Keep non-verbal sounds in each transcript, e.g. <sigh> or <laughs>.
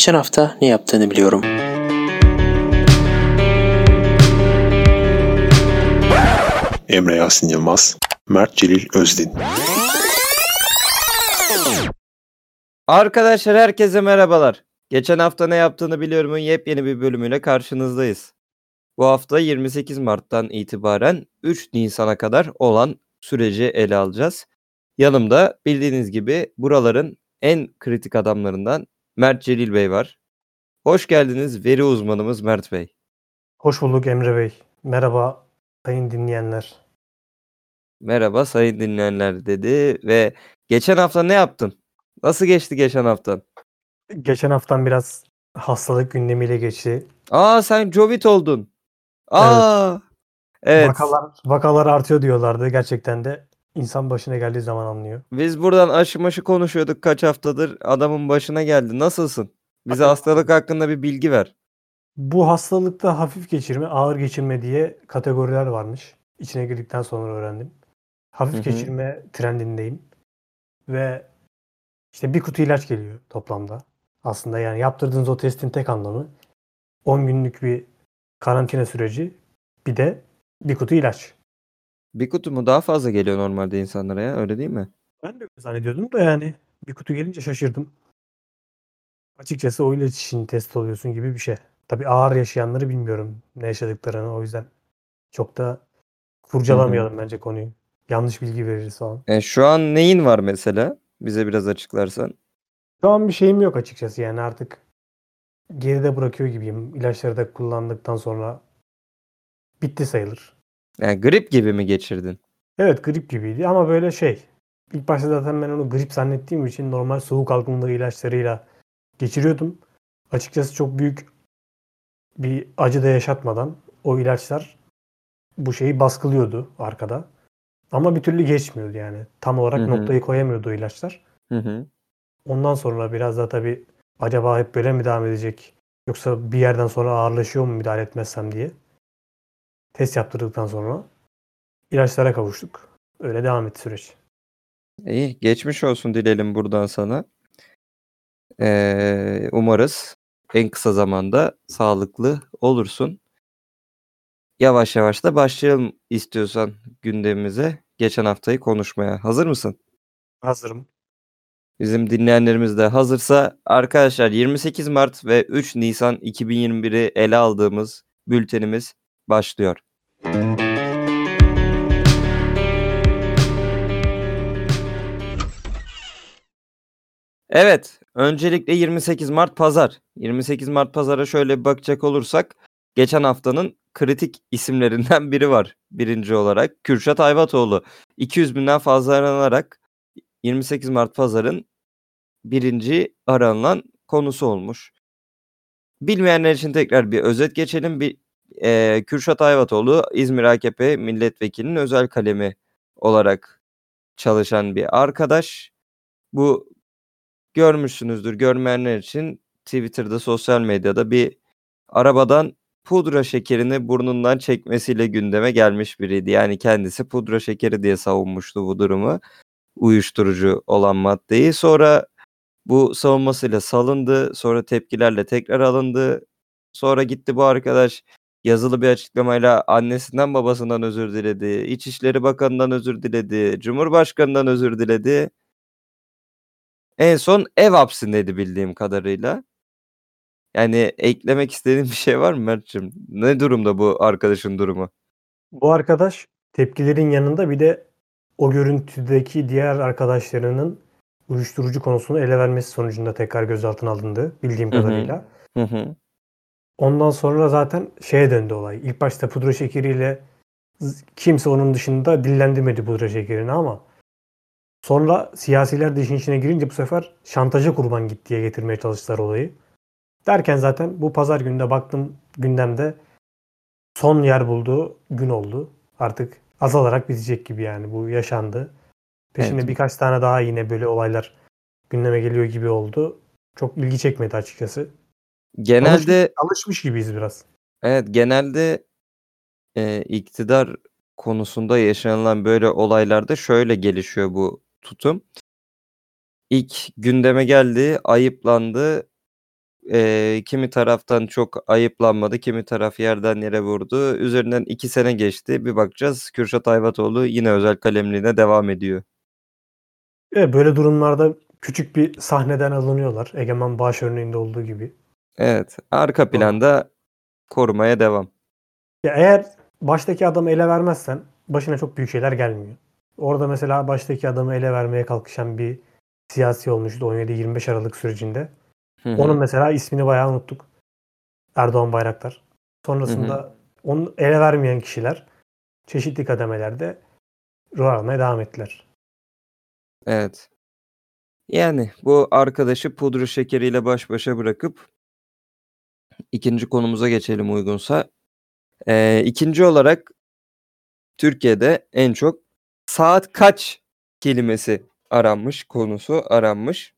Geçen hafta ne yaptığını biliyorum. Emre Yasin Yılmaz, Mert Celil Özdin. Arkadaşlar herkese merhabalar. Geçen hafta ne yaptığını biliyorumun yepyeni bir bölümüyle karşınızdayız. Bu hafta 28 Mart'tan itibaren 3 Nisan'a kadar olan süreci ele alacağız. Yanımda bildiğiniz gibi buraların en kritik adamlarından Mert Celil Bey var. Hoş geldiniz veri uzmanımız Mert Bey. Hoş bulduk Emre Bey. Merhaba sayın dinleyenler. Merhaba sayın dinleyenler dedi ve geçen hafta ne yaptın? Nasıl geçti geçen haftan? Geçen haftan biraz hastalık gündemiyle geçti. Aa sen Jovit oldun. Aa. Evet. Vakalar, vakalar artıyor diyorlardı. Gerçekten de insan başına geldiği zaman anlıyor. Biz buradan aşı maşı konuşuyorduk kaç haftadır. Adamın başına geldi. Nasılsın? Bize hastalık hakkında bir bilgi ver. Bu hastalıkta hafif geçirme, ağır geçirme diye kategoriler varmış. İçine girdikten sonra öğrendim. Hafif Hı hı. geçirme trendindeyim. Ve işte bir kutu ilaç geliyor toplamda. Aslında yani yaptırdığınız o testin tek anlamı 10 günlük bir karantina süreci bir de bir kutu ilaç. Bir kutu mu daha fazla geliyor normalde insanlara ya öyle değil mi? Ben de öyle zannediyordum da yani bir kutu gelince şaşırdım. Açıkçası o ilaç için test oluyorsun gibi bir şey. Tabii ağır yaşayanları bilmiyorum ne yaşadıklarını o yüzden çok da kurcalamayalım bence konuyu. Yanlış bilgi veririz falan. E, şu an neyin var mesela? Bize biraz açıklarsan. Şu an bir şeyim yok açıkçası yani artık geride bırakıyor gibiyim. İlaçları da kullandıktan sonra bitti sayılır. Yani grip gibi mi geçirdin? Evet grip gibiydi ama böyle şey. İlk başta zaten ben onu grip zannettiğim için normal soğuk algınlığı ilaçlarıyla geçiriyordum. Açıkçası çok büyük bir acı da yaşatmadan o ilaçlar bu şeyi baskılıyordu arkada. Ama bir türlü geçmiyordu yani. Tam olarak Hı hı. noktayı koyamıyordu o ilaçlar. Hı hı. Ondan sonra biraz da tabii acaba hep böyle mi devam edecek? Yoksa bir yerden sonra ağırlaşıyor mu müdahale etmezsem diye. Test yaptırdıktan sonra ilaçlara kavuştuk. Öyle devam etti süreç. İyi geçmiş olsun dileyelim buradan sana. Ee, umarız en kısa zamanda sağlıklı olursun. Yavaş yavaş da başlayalım istiyorsan gündemimize. Geçen haftayı konuşmaya. Hazır mısın? Hazırım. Bizim dinleyenlerimiz de hazırsa arkadaşlar 28 Mart ve 3 Nisan 2021'i ele aldığımız bültenimiz başlıyor. Evet, öncelikle 28 Mart Pazar. 28 Mart Pazar'a şöyle bir bakacak olursak geçen haftanın kritik isimlerinden biri var birinci olarak. Kürşat Ayvatoğlu 200 binden fazla aranarak 28 Mart Pazar'ın birinci aranılan konusu olmuş. Bilmeyenler için tekrar bir özet geçelim. Bir, eee, Kürşat Ayvatoğlu İzmir AKP milletvekilinin özel kalemi olarak çalışan bir arkadaş. Bu görmüşsünüzdür. Görmeyenler için Twitter'da, sosyal medyada bir arabadan pudra şekerini burnundan çekmesiyle gündeme gelmiş biriydi. Yani kendisi pudra şekeri diye savunmuştu bu durumu. Uyuşturucu olan maddeyi. Sonra bu savunmasıyla salındı. Sonra tepkilerle tekrar alındı. Sonra gitti bu arkadaş yazılı bir açıklamayla annesinden babasından özür diledi. İçişleri Bakanı'ndan özür diledi. Cumhurbaşkanı'ndan özür diledi. En son ev hapsindeydi bildiğim kadarıyla. Yani eklemek istediğin bir şey var mı Mert'cim? Ne durumda bu arkadaşın durumu? Bu arkadaş tepkilerin yanında bir de o görüntüdeki diğer arkadaşlarının uyuşturucu konusunu ele vermesi sonucunda tekrar gözaltına alındı bildiğim Hı hı. kadarıyla. Hı hı. Ondan sonra zaten şeye döndü olay. İlk başta pudra şekeriyle kimse onun dışında dillendirmedi pudra şekerini ama sonra siyasiler de işin içine girince bu sefer şantaja kurban git diye getirmeye çalıştılar olayı. Derken zaten bu pazar günde baktım gündemde son yer bulduğu gün oldu. Artık azalarak bitecek gibi yani bu yaşandı. Peşinde Evet. birkaç tane daha yine böyle olaylar gündeme geliyor gibi oldu. Çok ilgi çekmedi açıkçası. Genelde Alışmış gibiyiz biraz. evet genelde e, iktidar konusunda yaşanılan böyle olaylarda şöyle gelişiyor bu tutum. İlk gündeme geldi, ayıplandı. Eee, kimi taraftan çok ayıplanmadı, kimi taraf yerden yere vurdu. Üzerinden 2 sene geçti. Bir bakacağız Kürşat Ayvatoğlu yine özel kalemliğine devam ediyor. Evet, böyle durumlarda küçük bir sahneden alınıyorlar. Egemen Bağış örneğinde olduğu gibi. Evet, arka planda korumaya devam. Ya eğer baştaki adamı ele vermezsen başına çok büyük şeyler gelmiyor. Orada mesela baştaki adamı ele vermeye kalkışan bir siyasi olmuştu 17-25 Aralık sürecinde. Hı hı. Onun mesela ismini bayağı unuttuk. Erdoğan Bayraktar. Sonrasında onu ele vermeyen kişiler çeşitli kademelerde rol almaya devam ettiler. Evet. Yani bu arkadaşı pudra şekeriyle baş başa bırakıp ikinci konumuza geçelim uygunsa. Eee, ikinci olarak Türkiye'de en çok saat kaç kelimesi aranmış, konusu aranmış.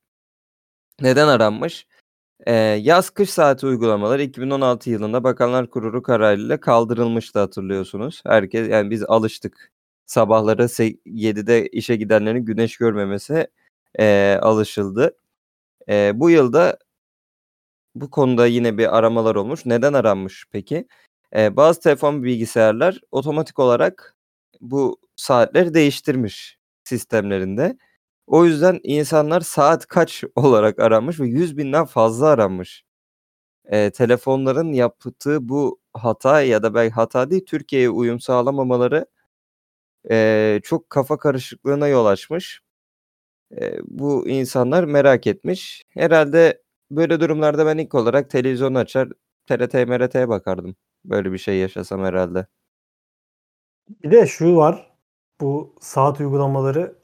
Neden aranmış? Eee, yaz kış saati uygulamaları 2016 yılında Bakanlar Kurulu kararıyla kaldırılmıştı hatırlıyorsunuz. Herkes yani biz alıştık. Sabahları se 7'de işe gidenlerin güneş görmemesi eee, alışıldı. Eee, bu yılda bu konuda yine bir aramalar olmuş. Neden aranmış peki? Eee, bazı telefon bilgisayarlar otomatik olarak bu saatleri değiştirmiş sistemlerinde. O yüzden insanlar saat kaç <laughs> olarak aranmış ve 100.000'den fazla aranmış. Eee, telefonların yaptığı bu hata ya da belki hata değil, Türkiye'ye uyum sağlamamaları eee, çok kafa karışıklığına yol açmış. Eee, bu insanlar merak etmiş. Herhalde böyle durumlarda ben ilk olarak televizyonu açar, TRT MRT'ye bakardım. Böyle bir şey yaşasam herhalde. Bir de şu var. Bu saat uygulamaları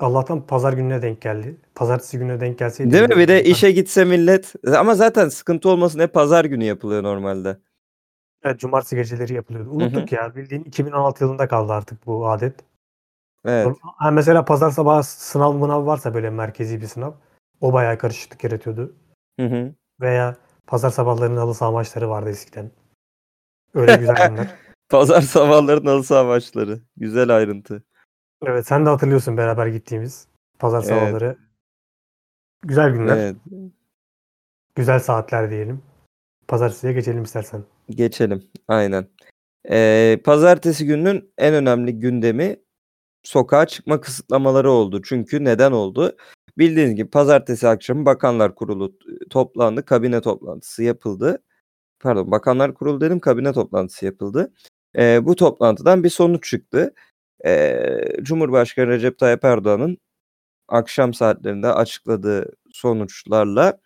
Allah'tan pazar gününe denk geldi. Pazartesi gününe denk gelseydi Değil mi? Bir de işe gitse millet ama zaten sıkıntı olmasın hep pazar günü yapılıyor normalde. Evet, cumartesi geceleri yapılıyordu. Unuttuk ya. Bildiğin 2016 yılında kaldı artık bu adet. Evet. Mesela pazar sabahı sınav mınav varsa böyle merkezi bir sınav. O bayağı karışıklık yaratıyordu. Hı hı. Veya pazar sabahlarının halı saha maçları vardı eskiden. Öyle güzel günler. <laughs> Pazar sabahların halı saha maçları. Güzel ayrıntı. Evet sen de hatırlıyorsun beraber gittiğimiz pazar Evet. sabahları. Güzel günler. Evet. Güzel saatler diyelim. Pazartesiye geçelim istersen. Geçelim. Aynen. Eee, pazartesi gününün en önemli gündemi sokağa çıkma kısıtlamaları oldu. Çünkü neden oldu? Bildiğiniz gibi pazartesi akşamı Bakanlar Kurulu t- toplandı. Kabine toplantısı yapıldı. Pardon, Bakanlar Kurulu dedim, kabine toplantısı yapıldı. Eee, bu toplantıdan bir sonuç çıktı. Eee, Cumhurbaşkanı Recep Tayyip Erdoğan'ın akşam saatlerinde açıkladığı sonuçlarla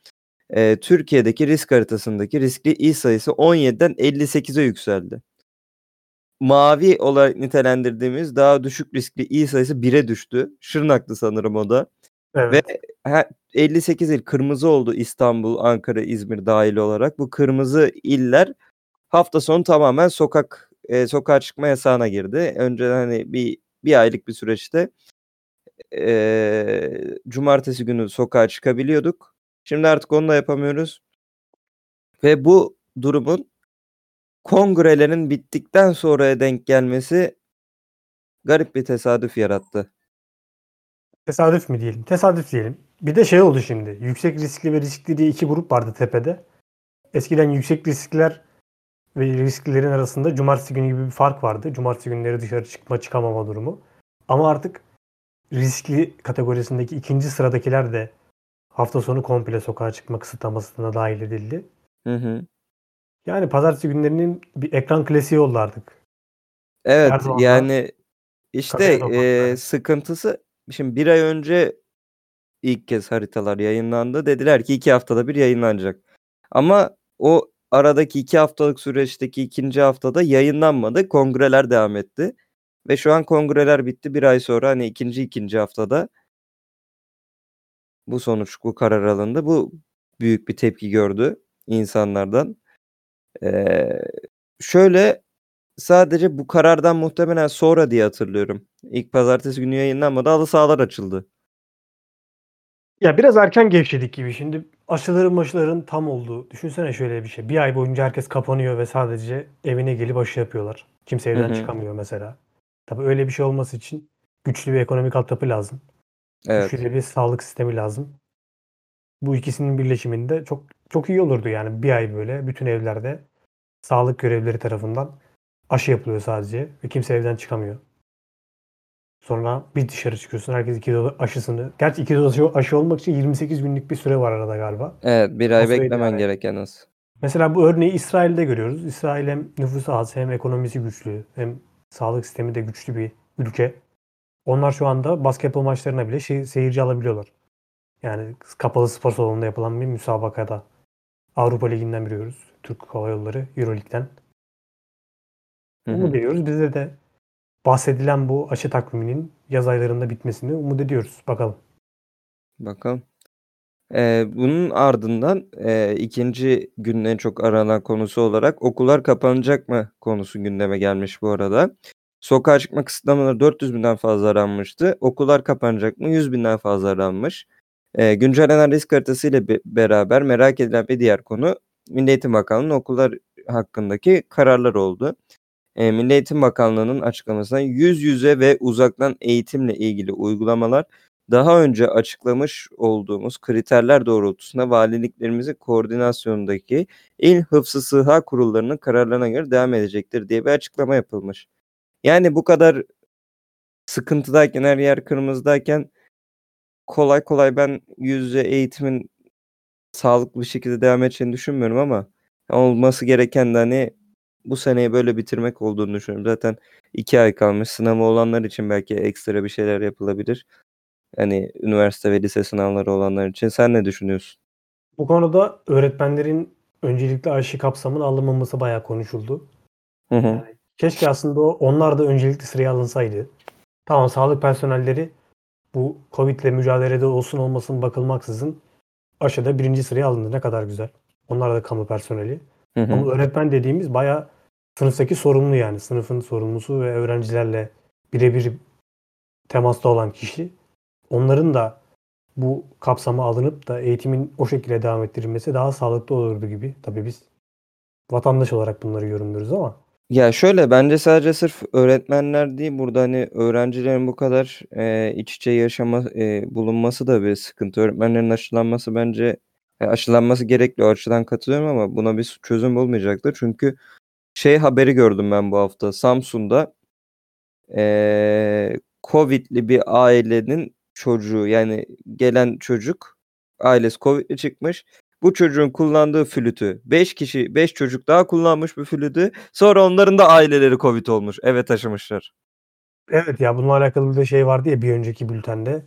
eee, Türkiye'deki risk haritasındaki riskli il sayısı 17'den 58'e yükseldi. Mavi olarak nitelendirdiğimiz daha düşük riskli il sayısı 1'e düştü. Şırnak'tı sanırım o da. Evet. Ve he 58 il kırmızı oldu İstanbul, Ankara, İzmir dahil olarak. Bu kırmızı iller hafta sonu tamamen sokak eee, sokağa çıkma yasağına girdi. Önceden hani bir bir aylık bir süreçte eee, cumartesi günü sokağa çıkabiliyorduk. Şimdi artık onu da yapamıyoruz. Ve bu durumun kongrelerin bittikten sonraya denk gelmesi garip bir tesadüf yarattı. Tesadüf mü diyelim? Tesadüf diyelim. Bir de şey oldu şimdi. Yüksek riskli ve riskli diye iki grup vardı tepede. Eskiden yüksek riskliler ve risklilerin arasında cumartesi günü gibi bir fark vardı. Cumartesi günleri dışarı çıkma çıkamama durumu. Ama artık riskli kategorisindeki ikinci sıradakiler de hafta sonu komple sokağa çıkma kısıtlamasına dahil edildi. Hı hı. Yani pazartesi günlerinin bir ekran klasiği oldu artık. Evet, yani işte eee, sıkıntısı şimdi bir ay önce ilk kez haritalar yayınlandı. Dediler ki 2 haftada bir yayınlanacak. Ama o aradaki 2 haftalık süreçteki ikinci haftada yayınlanmadı. Kongreler devam etti. Ve şu an kongreler bitti. Bir ay sonra hani ikinci ikinci haftada bu sonuç, bu karar alındı. Bu büyük bir tepki gördü insanlardan. Eee, şöyle sadece bu karardan muhtemelen sonra diye hatırlıyorum. İlk pazartesi günü yayınlanmadı. Halı sahalar açıldı. Ya biraz erken gevşedik gibi. Şimdi aşıların maşıların tam olduğu. Düşünsene şöyle bir şey. Bir ay boyunca herkes kapanıyor ve sadece evine gelip aşı yapıyorlar. Kimse evden hı. çıkamıyor mesela. Tabii öyle bir şey olması için güçlü bir ekonomik altyapı lazım. Evet. Güçlü bir sağlık sistemi lazım. Bu ikisinin birleşiminde çok çok iyi olurdu yani bir ay böyle bütün evlerde sağlık görevlileri tarafından aşı yapılıyor sadece ve kimse evden çıkamıyor. Sonra bir dışarı çıkıyorsun. Herkes iki doz aşısını. Gerçi iki doz aşı, aşı olmak için 28 günlük bir süre var arada galiba. Evet bir ay süreyi beklemen idare- gereken az. Mesela bu örneği İsrail'de görüyoruz. İsrail hem nüfusu az hem ekonomisi güçlü hem sağlık sistemi de güçlü bir ülke. Onlar şu anda basketbol maçlarına bile şey, seyirci alabiliyorlar. Yani kapalı spor salonunda yapılan bir müsabakada. Avrupa Ligi'nden biliyoruz. Türk Hava Yolları Euroleague'den. Umut ediyoruz. Bize de bahsedilen bu aşı takviminin yaz aylarında bitmesini umut ediyoruz. Bakalım. Bakalım. Ee, bunun ardından e, ikinci günün çok aranan konusu olarak okullar kapanacak mı konusu gündeme gelmiş bu arada. Sokağa çıkma kısıtlamaları 400 binden fazla aranmıştı. Okullar kapanacak mı 100 binden fazla aranmış. Ee, güncellenen risk haritası ile be- beraber merak edilen bir diğer konu Milli Eğitim Bakanlığı'nın okullar hakkındaki kararlar oldu. Ee, Milli Eğitim Bakanlığı'nın açıklamasında yüz yüze ve uzaktan eğitimle ilgili uygulamalar daha önce açıklamış olduğumuz kriterler doğrultusunda valiliklerimizin koordinasyonundaki il hıfzı sıha kurullarının kararlarına göre devam edecektir diye bir açıklama yapılmış. Yani bu kadar sıkıntıdayken her yer kırmızıdayken kolay kolay ben yüz yüze eğitimin sağlıklı bir şekilde devam edeceğini düşünmüyorum ama olması gereken de hani bu seneyi böyle bitirmek olduğunu düşünüyorum. Zaten iki ay kalmış. Sınavı olanlar için belki ekstra bir şeyler yapılabilir. Hani üniversite ve lise sınavları olanlar için. Sen ne düşünüyorsun? Bu konuda öğretmenlerin öncelikli aşı kapsamına alınmaması bayağı konuşuldu. Hı hı. Keşke aslında o, onlar da öncelikli sıraya alınsaydı. Tamam sağlık personelleri bu Covid ile mücadelede olsun olmasın bakılmaksızın aşıda birinci sıraya alındı. Ne kadar güzel. Onlar da kamu personeli. Hı hı. Ama öğretmen dediğimiz bayağı sınıftaki sorumlu yani. Sınıfın sorumlusu ve öğrencilerle birebir temasta olan kişi. Onların da bu kapsama alınıp da eğitimin o şekilde devam ettirilmesi daha sağlıklı olurdu gibi. Tabii biz vatandaş olarak bunları yorumluyoruz ama Ya şöyle bence sadece sırf öğretmenler değil burada hani öğrencilerin bu kadar e, iç içe yaşama e, bulunması da bir sıkıntı. Öğretmenlerin aşılanması bence e, aşılanması gerekli o açıdan katılıyorum ama buna bir çözüm bulmayacaktır. Çünkü şey haberi gördüm ben bu hafta Samsun'da e, Covid'li bir ailenin çocuğu yani gelen çocuk ailesi Covid'li çıkmış. Bu çocuğun kullandığı flütü 5 kişi 5 çocuk daha kullanmış bu flütü. Sonra onların da aileleri Covid olmuş. Eve taşımışlar. evet ya bununla alakalı bir de şey vardı ya bir önceki bültende.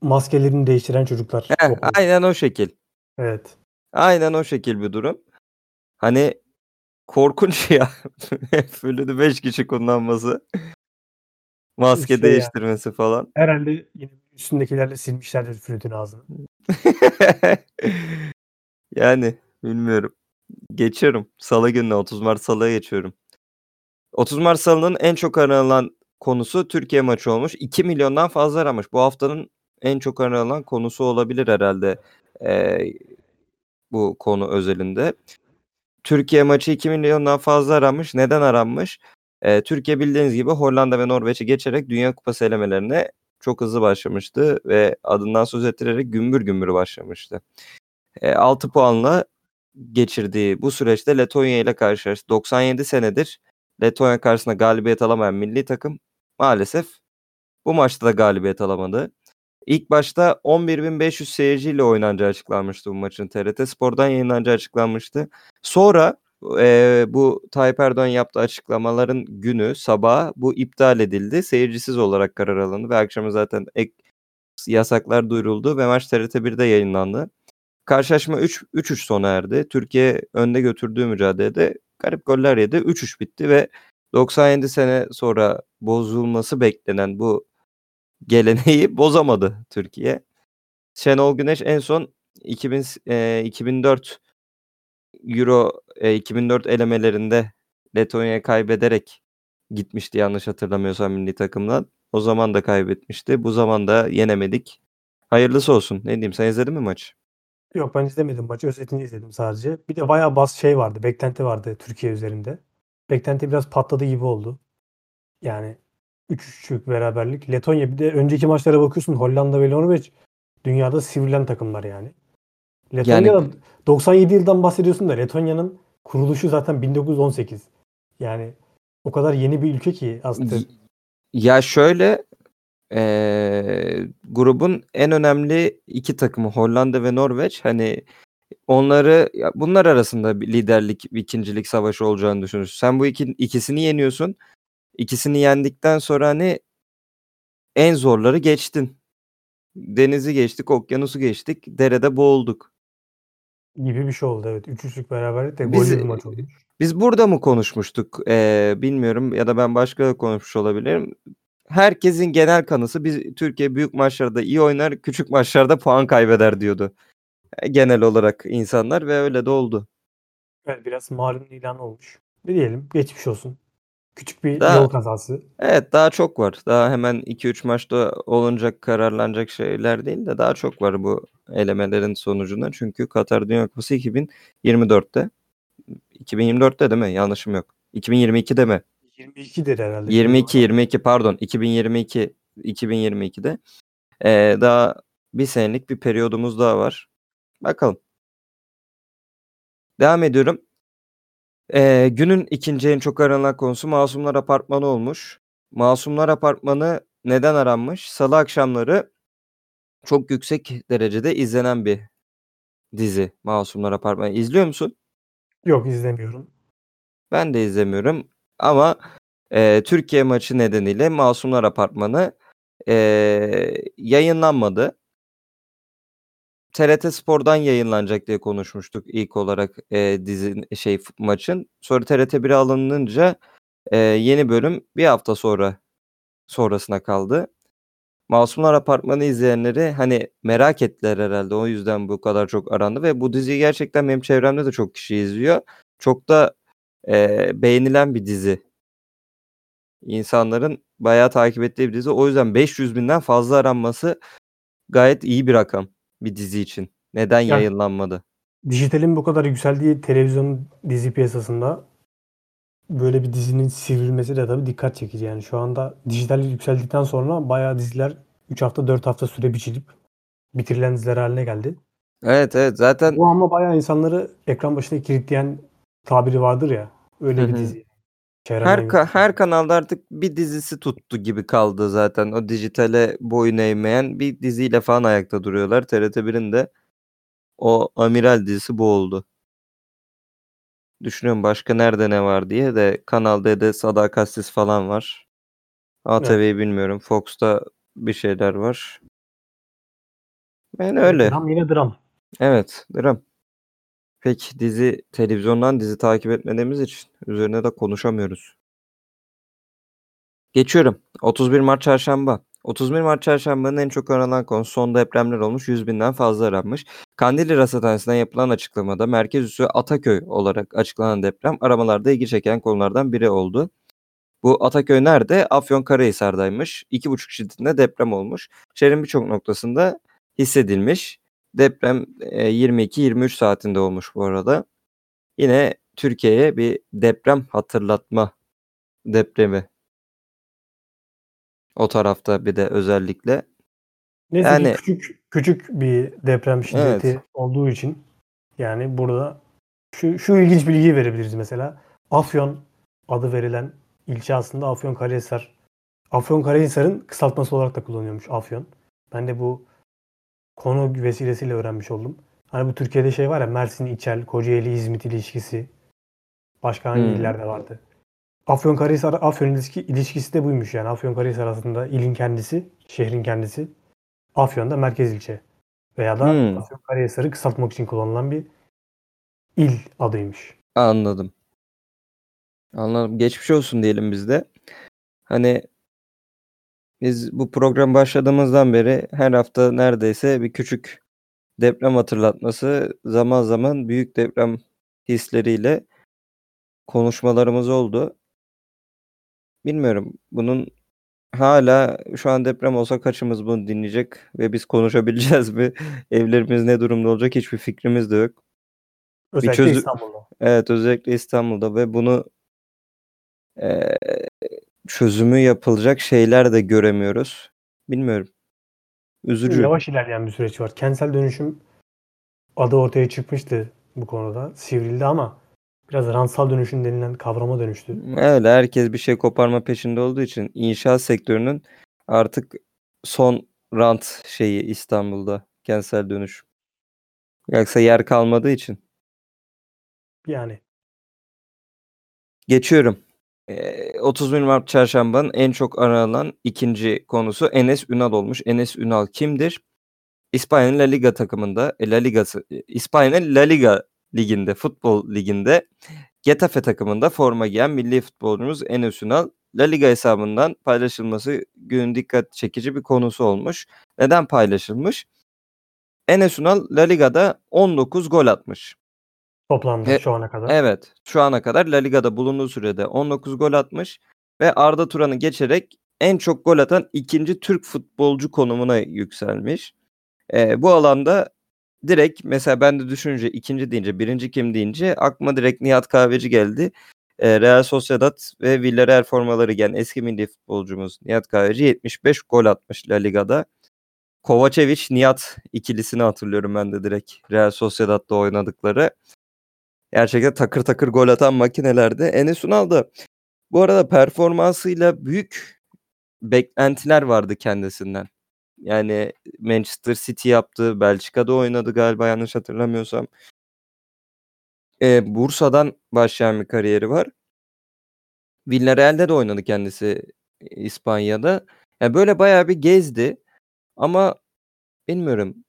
Maskelerini değiştiren çocuklar. Heh, aynen o şekil. Evet. Aynen o şekil bir durum. Hani korkunç <laughs> ya. flütü 5 kişi kullanması. Maske Şey ya. değiştirmesi falan. Herhalde yine üstündekilerle silmişlerdir flütün ağzını. <laughs> yani bilmiyorum. Geçiyorum. Salı gününe 30 Mart Salı'ya geçiyorum. 30 Mart Salı'nın en çok aranan konusu Türkiye maçı olmuş. 2 milyondan fazla aramış. Bu haftanın en çok aranan konusu olabilir herhalde eee, bu konu özelinde. Türkiye maçı 2 milyondan fazla aranmış. Neden aranmış? Eee, Türkiye bildiğiniz gibi Hollanda ve Norveç'i geçerek Dünya Kupası elemelerine çok hızlı başlamıştı ve adından söz ettirerek gümbür gümbür başlamıştı. E, 6 puanla geçirdiği bu süreçte Letonya ile karşılaştı. 97 senedir Letonya karşısında galibiyet alamayan milli takım maalesef bu maçta da galibiyet alamadı. İlk başta 11.500 seyirciyle oynanacağı açıklanmıştı bu maçın. TRT Spor'dan yayınlanacağı açıklanmıştı. Sonra e, bu Tayyip Erdoğan yaptığı açıklamaların günü sabah bu iptal edildi. Seyircisiz olarak karar alındı ve akşamı zaten ek yasaklar duyuruldu ve maç TRT 1'de yayınlandı. Karşılaşma 3 3-3 sona erdi. Türkiye önde götürdüğü mücadelede garip goller yedi. 3-3 bitti ve 97 sene sonra bozulması beklenen bu geleneği <laughs> bozamadı Türkiye. Şenol Güneş en son 2000, e, 2004 Euro e, 2004 elemelerinde Letonya'ya kaybederek gitmişti yanlış hatırlamıyorsam milli takımdan. O zaman da kaybetmişti. Bu zaman da yenemedik. Hayırlısı olsun. Ne diyeyim sen izledin mi maçı? Yok ben izlemedim maçı. Özetini izledim sadece. Bir de bayağı bas şey vardı. Beklenti vardı Türkiye üzerinde. Beklenti biraz patladı gibi oldu. Yani 3-3'lük beraberlik. Letonya bir de önceki maçlara bakıyorsun Hollanda ve Norveç dünyada sivrilen takımlar yani. Letonya'da 97 yıldan bahsediyorsun da Letonya'nın kuruluşu zaten 1918. Yani o kadar yeni bir ülke ki aslında. Ya şöyle eee, grubun en önemli iki takımı Hollanda ve Norveç hani onları bunlar arasında bir liderlik, bir ikincilik savaşı olacağını düşünüyorsun. Sen bu iki, ikisini yeniyorsun. İkisini yendikten sonra hani en zorları geçtin. Denizi geçtik, okyanusu geçtik, derede boğulduk. gibi bir şey oldu evet. Üç üçlük beraberlik de Biz- bir maç olmuş. Biz burada mı konuşmuştuk? Eee, bilmiyorum ya da ben başka da konuşmuş olabilirim. Herkesin genel kanısı biz Türkiye büyük maçlarda iyi oynar, küçük maçlarda puan kaybeder diyordu. E, Genel olarak insanlar ve öyle de oldu. Evet biraz malum ilan olmuş. Ne diyelim geçmiş olsun. Küçük bir Daha- yol kazası. Evet daha çok var. Daha hemen 2-3 maçta olunacak, kararlanacak şeyler değil de daha çok var bu elemelerin sonucunda. Çünkü Katar Dünya Kupası 2024'te. 2024'te değil mi? Yanlışım yok. 2022'de mi? 22'dir herhalde. 22 22 pardon 2022 2022'de Ee, daha bir senelik bir periyodumuz daha var. Bakalım. Devam ediyorum. Ee, günün ikinci en çok aranan konusu Masumlar Apartmanı olmuş. Masumlar Apartmanı neden aranmış? Salı akşamları çok yüksek derecede izlenen bir dizi Masumlar Apartmanı. İzliyor musun? Yok izlemiyorum. Ben de izlemiyorum ama eee, Türkiye maçı nedeniyle Masumlar Apartmanı eee, yayınlanmadı. TRT Spor'dan yayınlanacak diye konuşmuştuk ilk olarak eee dizi şey f- maçın. Sonra TRT 1'e alınınca eee, yeni bölüm bir hafta sonra sonrasına kaldı. Masumlar Apartmanı izleyenleri hani merak ettiler herhalde. O yüzden bu kadar çok arandı ve bu diziyi gerçekten benim çevremde de çok kişi izliyor. Çok da eee, beğenilen bir dizi. İnsanların bayağı takip ettiği bir dizi. O yüzden 500 binden fazla aranması gayet iyi bir rakam bir dizi için. Neden Ya- yayınlanmadı? Dijitalin bu kadar yükseldiği televizyon dizi piyasasında böyle bir dizinin sivrilmesi de tabii dikkat çekici. Yani şu anda dijital yükseldikten sonra bayağı diziler 3 hafta 4 hafta süre biçilip bitirilen diziler haline geldi. Evet evet zaten Bu ama bayağı insanları ekran başına kilitleyen tabiri vardır ya. Öyle Hı bir hı. dizi. Her ka- her kanalda artık bir dizisi tuttu gibi kaldı zaten. O dijitale boyun eğmeyen bir diziyle falan ayakta duruyorlar. TRT1'in de o Amiral dizisi bu oldu. Düşünüyorum başka nerede ne var diye de Kanal D'de Sadakatsiz falan var. ATV'yi bilmiyorum. Fox'ta bir şeyler var. Yani öyle. Dram yine dram. Evet, dram. Pek dizi, televizyondan dizi takip etmediğimiz için üzerine de konuşamıyoruz. Geçiyorum. 31 Mart Çarşamba. 31 Mart Çarşamba'nın en çok aranan konusu son depremler olmuş. 100 binden fazla aranmış. Kandilli Rasathanesi'nden yapılan açıklamada merkez üssü Ataköy olarak açıklanan deprem aramalarda ilgi çeken konulardan biri oldu. Bu Ataköy nerede? Afyonkarahisar'daymış. 2,5 şiddetinde deprem olmuş. Şehrin birçok noktasında hissedilmiş. Deprem e, 22-23 saatinde olmuş bu arada. Yine Türkiye'ye bir deprem hatırlatma depremi. O tarafta bir de özellikle. Neyse Yani- küçük küçük bir deprem şiddeti Evet. olduğu için yani burada şu, şu ilginç bilgiyi verebiliriz mesela. Afyon adı verilen ilçe aslında Afyonkarahisar. Afyonkarahisar'ın kısaltması olarak da kullanıyormuş Afyon. Ben de bu konu vesilesiyle öğrenmiş oldum. Hani bu Türkiye'de şey var ya Mersin, İçel, Kocaeli, İzmit ilişkisi. Başka hangi Hmm. illerde vardı? Afyonkarahisar, Afyon ilişki, ilişkisi de buymuş yani. Afyonkarahisar aslında ilin kendisi, şehrin kendisi. Afyon'da merkez ilçe. Veya da Hmm. Afyonkarahisar'ı kısaltmak için kullanılan bir il adıymış. Anladım. Anladım. Geçmiş olsun diyelim biz de. Hani biz bu program başladığımızdan beri her hafta neredeyse bir küçük deprem hatırlatması, zaman zaman büyük deprem hisleriyle konuşmalarımız oldu. Bilmiyorum. Bunun hala şu an deprem olsa kaçımız bunu dinleyecek ve biz konuşabileceğiz mi? <laughs> Evlerimiz ne durumda olacak hiçbir fikrimiz de yok. Özellikle çözü- İstanbul'da. Evet özellikle İstanbul'da ve bunu eee, çözümü yapılacak şeyler de göremiyoruz. Bilmiyorum. Üzücü. Yavaş ilerleyen bir süreç var. Kentsel dönüşüm adı ortaya çıkmıştı bu konuda. Sivrildi ama biraz ransal dönüşüm denilen kavrama dönüştü. Öyle herkes bir şey koparma peşinde olduğu için inşaat sektörünün artık son rant şeyi İstanbul'da kentsel dönüşüm. Yoksa yer kalmadığı için. Yani Geçiyorum. Ee, 31 Mart Çarşamba'nın en çok aranan ikinci konusu Enes Ünal olmuş. Enes Ünal kimdir? İspanya'nın La Liga takımında, e, La Ligası, e, İspanya'nın La Liga liginde, futbol liginde Getafe takımında forma giyen milli futbolcumuz Enes Ünal La Liga hesabından paylaşılması günün dikkat çekici bir konusu olmuş. Neden paylaşılmış? Enes Ünal La Liga'da 19 gol atmış. Toplamda E, şu ana kadar. Evet. Şu ana kadar La Liga'da bulunduğu sürede 19 gol atmış ve Arda Turan'ı geçerek en çok gol atan ikinci Türk futbolcu konumuna yükselmiş. Ee, bu alanda direkt mesela ben de düşününce ikinci deyince birinci kim deyince aklıma direkt Nihat Kahveci geldi. Ee, Real Sociedad ve Villarreal formaları giyen eski milli futbolcumuz Nihat Kahveci 75 gol atmış La Liga'da. Kovacevic Nihat ikilisini hatırlıyorum ben de direkt Real Sociedad'da oynadıkları. Gerçekten takır takır gol atan makinelerde. Enes Ünal da bu arada performansıyla büyük beklentiler vardı kendisinden. Yani Manchester City yaptı, Belçika'da oynadı galiba yanlış hatırlamıyorsam. Ee, Bursa'dan başlayan bir kariyeri var. Villarreal'de de oynadı kendisi İspanya'da. Yani böyle bayağı bir gezdi. Ama bilmiyorum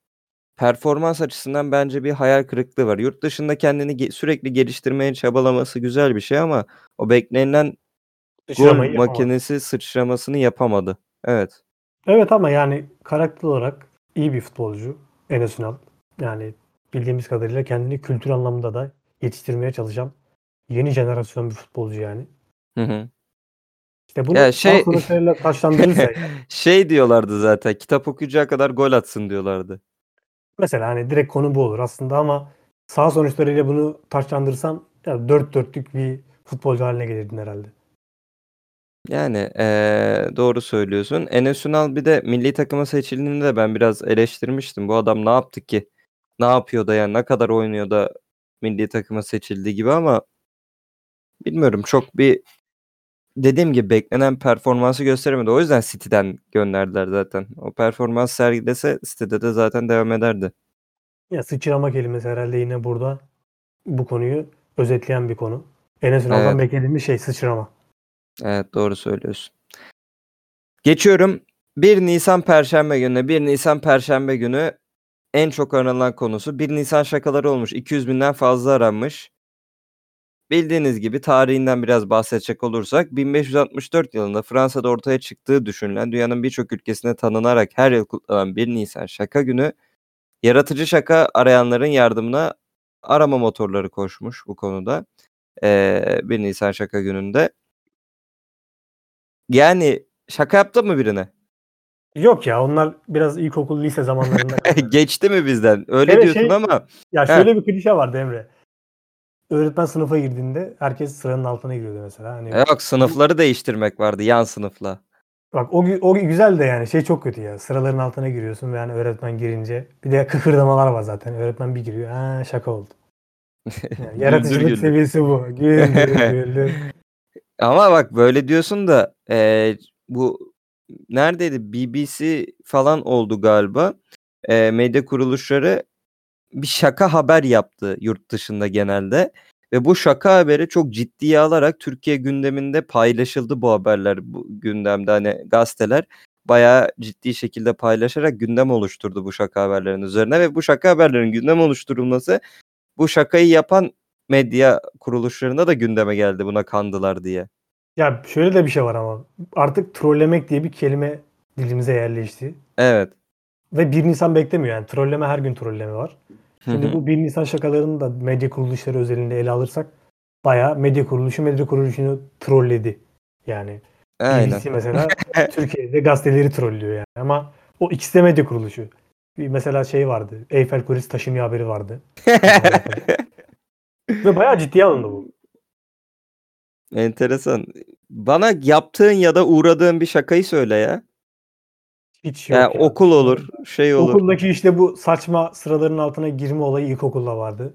performans açısından bence bir hayal kırıklığı var. Yurt dışında kendini ge- sürekli geliştirmeye çabalaması güzel bir şey ama o beklenilen gol Sıçramayı yapamadı. makinesi sıçramasını yapamadı. Evet. Evet ama yani karakter olarak iyi bir futbolcu Enes Ünal. Yani bildiğimiz kadarıyla kendini kültür anlamında da yetiştirmeye çalışan yeni jenerasyon bir futbolcu yani. Hı hı. İşte bunu Ya şey- taşlandırırsa <laughs> yani. Şey diyorlardı zaten. Kitap okuyacağı kadar gol atsın diyorlardı. Mesela hani direkt konu bu olur aslında ama sağ sonuçlarıyla bunu taşlandırırsan ya dört dörtlük bir futbolcu haline gelirdin herhalde. Yani eee, doğru söylüyorsun. Enes Ünal bir de milli takıma seçildiğinde de ben biraz eleştirmiştim. Bu adam ne yaptı ki? Ne yapıyor da yani ne kadar oynuyor da milli takıma seçildi gibi ama bilmiyorum çok bir dediğim gibi beklenen performansı gösteremedi. O yüzden City'den gönderdiler zaten. O performans sergilese City'de de zaten devam ederdi. Ya sıçrama kelimesi herhalde yine burada bu konuyu özetleyen bir konu. Enes Ünal'dan Evet. beklediğimiz şey sıçrama. Evet doğru söylüyorsun. Geçiyorum. 1 Nisan Perşembe günü. 1 Nisan Perşembe günü en çok aranan konusu 1 Nisan şakaları olmuş. 200 binden fazla aranmış. Bildiğiniz gibi tarihinden biraz bahsedecek olursak 1564 yılında Fransa'da ortaya çıktığı düşünülen dünyanın birçok ülkesine tanınarak her yıl kutlanan 1 Nisan şaka günü yaratıcı şaka arayanların yardımına arama motorları koşmuş bu konuda. Ee, 1 Nisan şaka gününde. Yani şaka yaptın mı birine? Yok ya onlar biraz ilkokul lise zamanlarında. <laughs> Geçti mi bizden? Öyle Evet, diyorsun şey- ama Ya şöyle bir klişe vardı Emre. Öğretmen sınıfa girdiğinde herkes sıranın altına giriyordu mesela. Hani yok sınıfları değiştirmek vardı yan sınıfla. bak o gü- o güzel de yani şey çok kötü ya. Sıraların altına giriyorsun ve yani öğretmen girince bir de kıkırdamalar var zaten. Öğretmen bir giriyor. Ha şaka oldu. <laughs> Yani yaratıcılık güldür. seviyesi bu. <laughs> Güldür güldür. Ama bak böyle diyorsun da eee, bu neredeydi? BBC falan oldu galiba. Eee, medya kuruluşları bir şaka haber yaptı yurt dışında genelde. Ve bu şaka haberi çok ciddiye alarak Türkiye gündeminde paylaşıldı bu haberler. Bu gündemde hani gazeteler bayağı ciddi şekilde paylaşarak gündem oluşturdu bu şaka haberlerinin üzerine. Ve bu şaka haberlerin gündem oluşturulması bu şakayı yapan medya kuruluşlarında da gündeme geldi buna kandılar diye. Ya şöyle de bir şey var ama artık trollemek diye bir kelime dilimize yerleşti. Evet. Ve 1 Nisan beklemiyor yani. Trolleme her gün trolleme var. Şimdi bu 1 Nisan şakalarını da medya kuruluşları özelinde ele alırsak bayağı medya kuruluşu medya kuruluşunu trolledi. Yani Aynen. BBC mesela <laughs> Türkiye'de gazeteleri trollüyor yani. Ama o ikisi de medya kuruluşu. Bir mesela şey vardı. Eyfel Kulesi taşınıyor haberi vardı. <laughs> Ve bayağı ciddiye alındı bu. Enteresan. Bana yaptığın ya da uğradığın bir şakayı söyle ya. Hiç yok. Yani ya. okul olur, şey olur. Okuldaki işte bu saçma sıraların altına girme olayı ilkokulda vardı.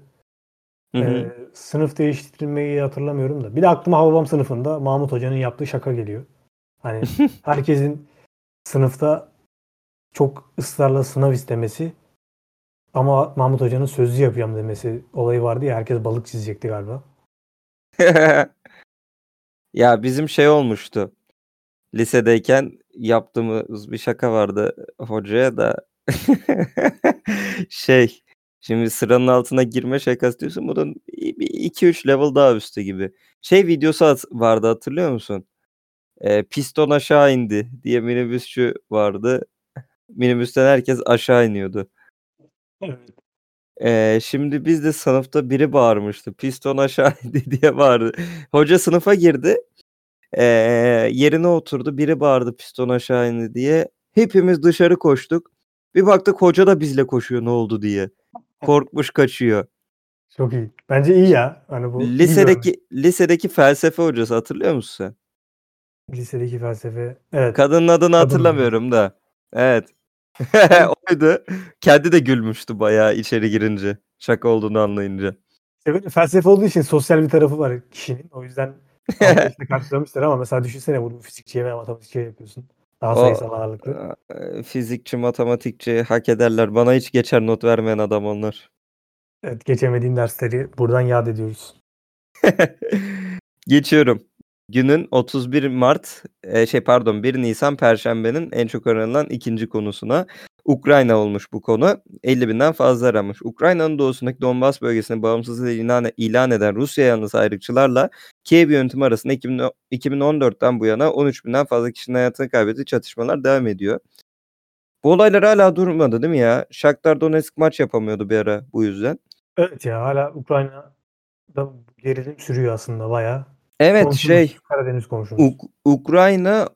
Hı hı. Ee, sınıf değiştirmeyi hatırlamıyorum da. Bir de aklıma Hababam sınıfında Mahmut Hoca'nın yaptığı şaka geliyor. Hani <laughs> herkesin sınıfta çok ısrarla sınav istemesi ama Mahmut Hoca'nın sözlü yapacağım demesi olayı vardı ya herkes balık çizecekti galiba. <laughs> Ya bizim şey olmuştu. Lisedeyken yaptığımız bir şaka vardı hocaya da <laughs> şey şimdi sıranın altına girme şakası diyorsun bunun 2-3 level daha üstü gibi. Şey videosu vardı hatırlıyor musun? Ee, piston aşağı indi diye minibüsçü vardı. Minibüsten herkes aşağı iniyordu. Evet. Ee, şimdi biz de sınıfta biri bağırmıştı. Piston aşağı indi <laughs> diye bağırdı. Hoca sınıfa girdi. Ee, yerine oturdu. Biri bağırdı piston aşağı indi diye. Hepimiz dışarı koştuk. Bir baktık hoca da bizle koşuyor ne oldu diye. Korkmuş kaçıyor. Çok iyi. Bence iyi ya. Hani bu iyi. Lisedeki lisedeki felsefe hocası hatırlıyor musun sen? lisedeki felsefe. Evet. Kadının adını Kadın. hatırlamıyorum da. Evet. <laughs> Oydu. Kendi de gülmüştü bayağı içeri girince. Şaka olduğunu anlayınca. Böyle felsefe olduğu için sosyal bir tarafı var kişinin. O yüzden anlayışla <laughs> karşılamışlar ama mesela düşünsene bunu fizikçiye veya matematikçiye yapıyorsun. Daha O- sayısal ağırlıklı. Ee, Fizikçi, matematikçi hak ederler. Bana hiç geçer not vermeyen adam onlar. Evet, geçemediğin dersleri buradan yad ediyoruz. <laughs> Geçiyorum. Günün 31 Mart, e, şey pardon 1 Nisan Perşembe'nin en çok aranılan ikinci konusuna. Ukrayna olmuş bu konu. 50 binden fazla aramış. Ukrayna'nın doğusundaki Donbas bölgesine bağımsızlığı ilan, ilan eden Rusya yanlısı ayrıkçılarla Kiev yönetimi arasında 2000 2014'ten bu yana 13 binden fazla kişinin hayatını kaybettiği çatışmalar devam ediyor. Bu olaylar hala durmadı değil mi ya? Shakhtar Donetsk maç yapamıyordu bir ara bu yüzden. Evet ya hala Ukrayna'da gerilim sürüyor aslında bayağı. Evet Komşumuz, şey Karadeniz komşumuz. Uk- Ukrayna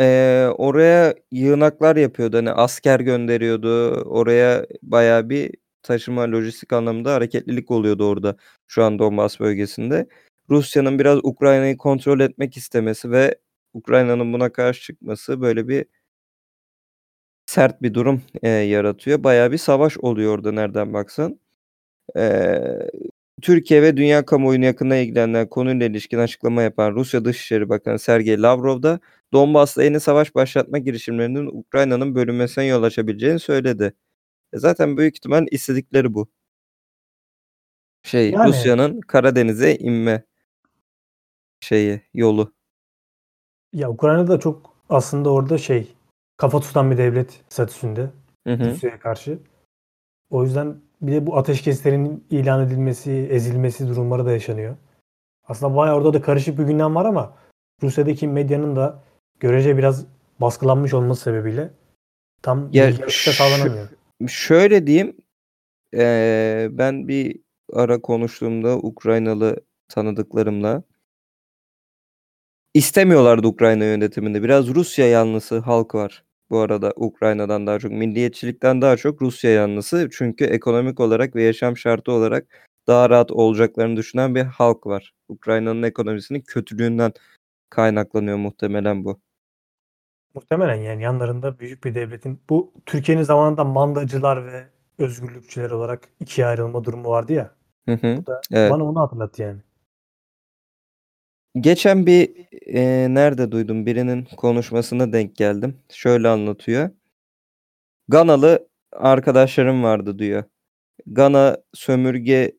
eee, oraya yığınaklar yapıyordu. Hani asker gönderiyordu. Oraya bayağı bir taşıma lojistik anlamda hareketlilik oluyordu orada şu an Donbas bölgesinde. Rusya'nın biraz Ukrayna'yı kontrol etmek istemesi ve Ukrayna'nın buna karşı çıkması böyle bir sert bir durum eee, yaratıyor. Bayağı bir savaş oluyor orada nereden baksan. Eee, Türkiye ve dünya kamuoyunu yakından ilgilenen konuyla ilişkin açıklama yapan Rusya Dışişleri Bakanı Sergey Lavrov da Donbas'ta yeni savaş başlatma girişimlerinin Ukrayna'nın bölünmesine yol açabileceğini söyledi. E zaten büyük ihtimal istedikleri bu. Şey Yani. Rusya'nın Karadeniz'e inme şeyi yolu. Ya Ukrayna da çok aslında orada şey kafa tutan bir devlet statüsünde. Rusya'ya karşı. O yüzden bir de bu ateşkeslerin ilan edilmesi, ezilmesi durumları da yaşanıyor. Aslında bayağı orada da karışık bir gündem var ama Rusya'daki medyanın da görece biraz baskılanmış olması sebebiyle tam Ya bilgi da sağlanamıyor. Şöyle diyeyim. eee, ben bir ara konuştuğumda Ukraynalı tanıdıklarımla istemiyorlardı Ukrayna yönetiminde. Biraz Rusya yanlısı halk var. Bu arada Ukrayna'dan daha çok milliyetçilikten daha çok Rusya yanlısı. Çünkü ekonomik olarak ve yaşam şartı olarak daha rahat olacaklarını düşünen bir halk var. Ukrayna'nın ekonomisinin kötülüğünden kaynaklanıyor muhtemelen bu. Muhtemelen yani yanlarında büyük bir devletin bu Türkiye'nin zamanında mandacılar ve özgürlükçüler olarak ikiye ayrılma durumu vardı ya. Hı hı. Da Evet. Bana onu hatırlattı yani. Geçen bir eee, nerede duydum birinin konuşmasına denk geldim. Şöyle anlatıyor. Ganalı arkadaşlarım vardı diyor. Gana sömürge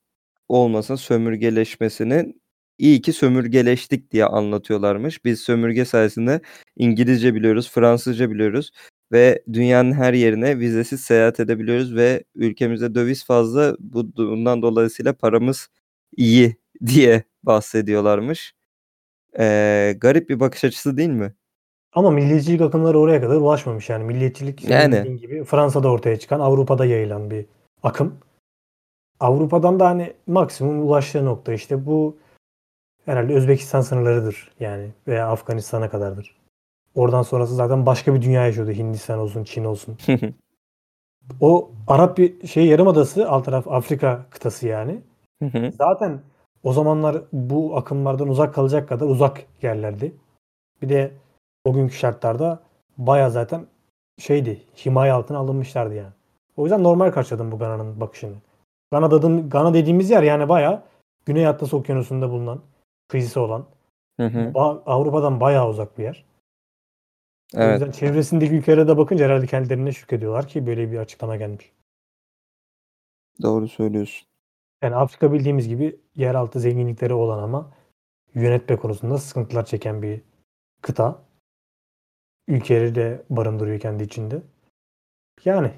olmasa sömürgeleşmesinin iyi ki sömürgeleştik diye anlatıyorlarmış. Biz sömürge sayesinde İngilizce biliyoruz, Fransızca biliyoruz ve dünyanın her yerine vizesiz seyahat edebiliyoruz ve ülkemizde döviz fazla. Bu bundan dolayısıyla paramız iyi <laughs> diye bahsediyorlarmış. Eee, garip bir bakış açısı değil mi? Ama milliyetçilik akımları oraya kadar ulaşmamış yani. Milliyetçilik Yani. gibi Fransa'da ortaya çıkan, Avrupa'da yayılan bir akım. Avrupa'dan da hani maksimum ulaştığı nokta işte bu herhalde Özbekistan sınırlarıdır yani veya Afganistan'a kadardır. Oradan sonrası zaten başka bir dünya yaşıyordu. Hindistan olsun, Çin olsun. O Arap bir şey yarımadası, alt taraf Afrika kıtası yani. Zaten o zamanlar bu akımlardan uzak kalacak kadar uzak yerlerdi. Bir de o günkü şartlarda baya zaten şeydi. Himaye altına alınmışlardı yani. O yüzden normal karşıladım bu Gana'nın bakışını. Gana, dedim, Gana dediğimiz yer yani bayağı Güney Atlas Okyanusu'nda bulunan, kıyısı olan, Hı hı. Avrupa'dan bayağı uzak bir yer. O Evet. yüzden çevresindeki ülkelere de bakınca herhalde kendilerine şükrediyorlar ki böyle bir açıklama gelmiş. Doğru söylüyorsun. Yani Afrika bildiğimiz gibi yeraltı zenginlikleri olan ama yönetme konusunda sıkıntılar çeken bir kıta. Ülkeleri de barındırıyor kendi içinde. Yani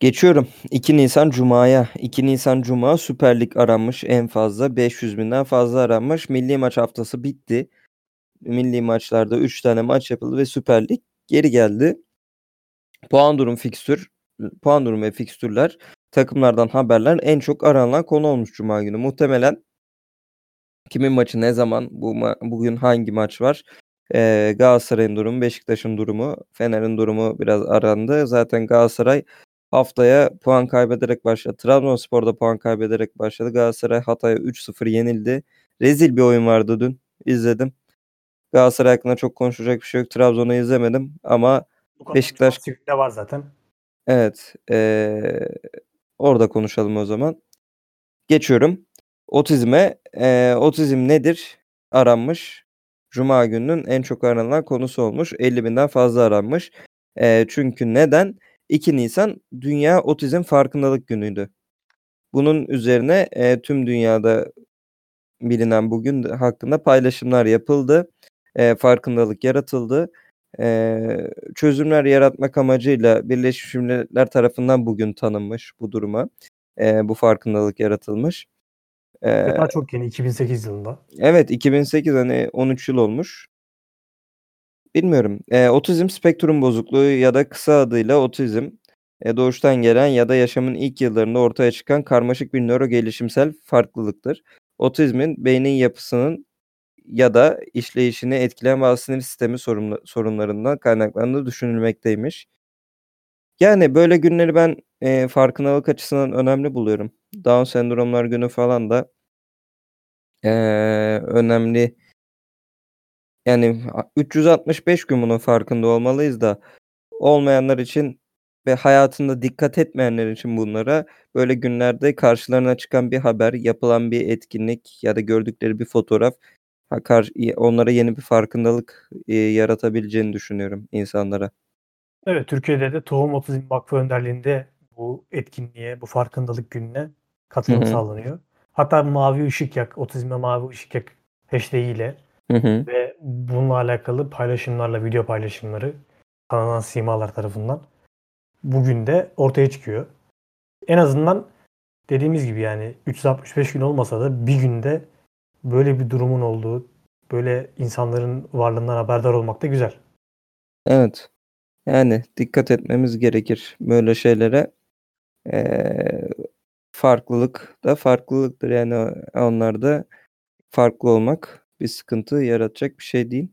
Geçiyorum. 2 Nisan Cuma'ya. 2 Nisan Cuma Süper Lig aranmış en fazla. 500 binden fazla aranmış. Milli maç haftası bitti. Milli maçlarda 3 tane maç yapıldı ve Süper Lig geri geldi. Puan durum fikstür, puan durum ve fikstürler, takımlardan haberler en çok aranan konu olmuş Cuma günü. Muhtemelen kimin maçı ne zaman, bu ma- bugün hangi maç var? Ee, Galatasaray'ın durumu, Beşiktaş'ın durumu, Fener'in durumu biraz arandı. Zaten Galatasaray haftaya puan kaybederek başladı. Trabzonspor'da puan kaybederek başladı. Galatasaray Hatay'a 3-0 yenildi. Rezil bir oyun vardı dün. İzledim. Galatasaray hakkında çok konuşacak bir şey yok. Trabzon'u izlemedim ama Beşiktaş- de var zaten. Evet eee, orada konuşalım o zaman. Geçiyorum. Otizme. Eee, otizm nedir? Aranmış. Cuma gününün en çok aranan konusu olmuş. 50 binden fazla aranmış. Eee, çünkü neden? 2 Nisan Dünya Otizm Farkındalık Günü'ydü. Bunun üzerine eee, tüm dünyada bilinen bugün de- hakkında paylaşımlar yapıldı. Eee, farkındalık yaratıldı. Eee, çözümler yaratmak amacıyla Birleşmiş Milletler tarafından bugün tanınmış bu duruma. Eee, bu farkındalık yaratılmış. Eee, Ve daha çok yeni 2008 yılında. Evet 2008 hani 13 yıl olmuş. Bilmiyorum. Eee, otizm spektrum bozukluğu ya da kısa adıyla otizm e, doğuştan gelen ya da yaşamın ilk yıllarında ortaya çıkan karmaşık bir nöro gelişimsel farklılıktır. Otizmin beynin yapısının ya da işleyişini etkileyen bazı sinir sistemi sorunla- sorunlarından kaynaklandığı düşünülmekteymiş. Yani böyle günleri ben e, farkındalık açısından önemli buluyorum. Down sendromlar günü falan da e, önemli. Yani a- 365 gün bunun farkında olmalıyız da olmayanlar için ve hayatında dikkat etmeyenler için bunlara böyle günlerde karşılarına çıkan bir haber, yapılan bir etkinlik ya da gördükleri bir fotoğraf ha, kar- onlara yeni bir farkındalık e, yaratabileceğini düşünüyorum insanlara. Evet Türkiye'de de Tohum Otizm Vakfı önderliğinde bu etkinliğe, bu farkındalık gününe katılım Hı hı. sağlanıyor. Hatta Mavi Işık Yak, Otizme Mavi Işık Yak hashtag ile ve bununla alakalı paylaşımlarla, video paylaşımları tanınan simalar tarafından bugün de ortaya çıkıyor. En azından dediğimiz gibi yani 365 gün olmasa da bir günde böyle bir durumun olduğu, böyle insanların varlığından haberdar olmak da güzel. Evet. Yani dikkat etmemiz gerekir böyle şeylere. Eee, farklılık da farklılıktır. Yani onlarda farklı olmak bir sıkıntı yaratacak bir şey değil.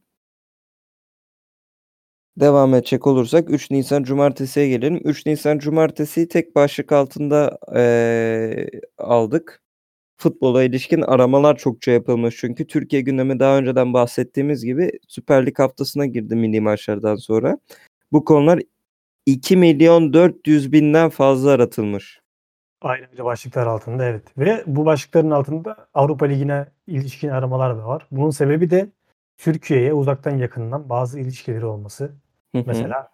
Devam edecek olursak 3 Nisan Cumartesi'ye gelelim. 3 Nisan Cumartesi'yi tek başlık altında eee, aldık. Futbola ilişkin aramalar çokça yapılmış. Çünkü Türkiye gündemi daha önceden bahsettiğimiz gibi Süper Lig haftasına girdi milli maçlardan sonra. Bu konular 2 milyon 400 binden fazla aratılmış. Ayrı ayrı başlıklar altında evet. Ve bu başlıkların altında Avrupa Ligi'ne ilişkin aramalar da var. Bunun sebebi de Türkiye'ye uzaktan yakından bazı ilişkileri olması. Hı hı. Mesela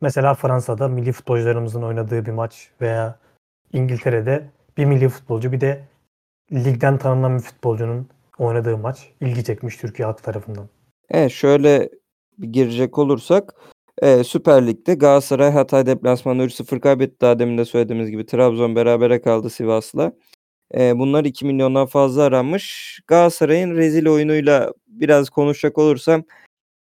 mesela Fransa'da milli futbolcularımızın oynadığı bir maç veya İngiltere'de bir milli futbolcu bir de ligden tanınan bir futbolcunun oynadığı maç ilgi çekmiş Türkiye halkı tarafından. Evet şöyle girecek olursak e, Süper Lig'de Galatasaray Hatay deplasmanında 3-0 kaybetti. Daha demin de söylediğimiz gibi Trabzon berabere kaldı Sivas'la. E, bunlar 2 milyondan fazla aranmış. Galatasaray'ın rezil oyunuyla biraz konuşacak olursam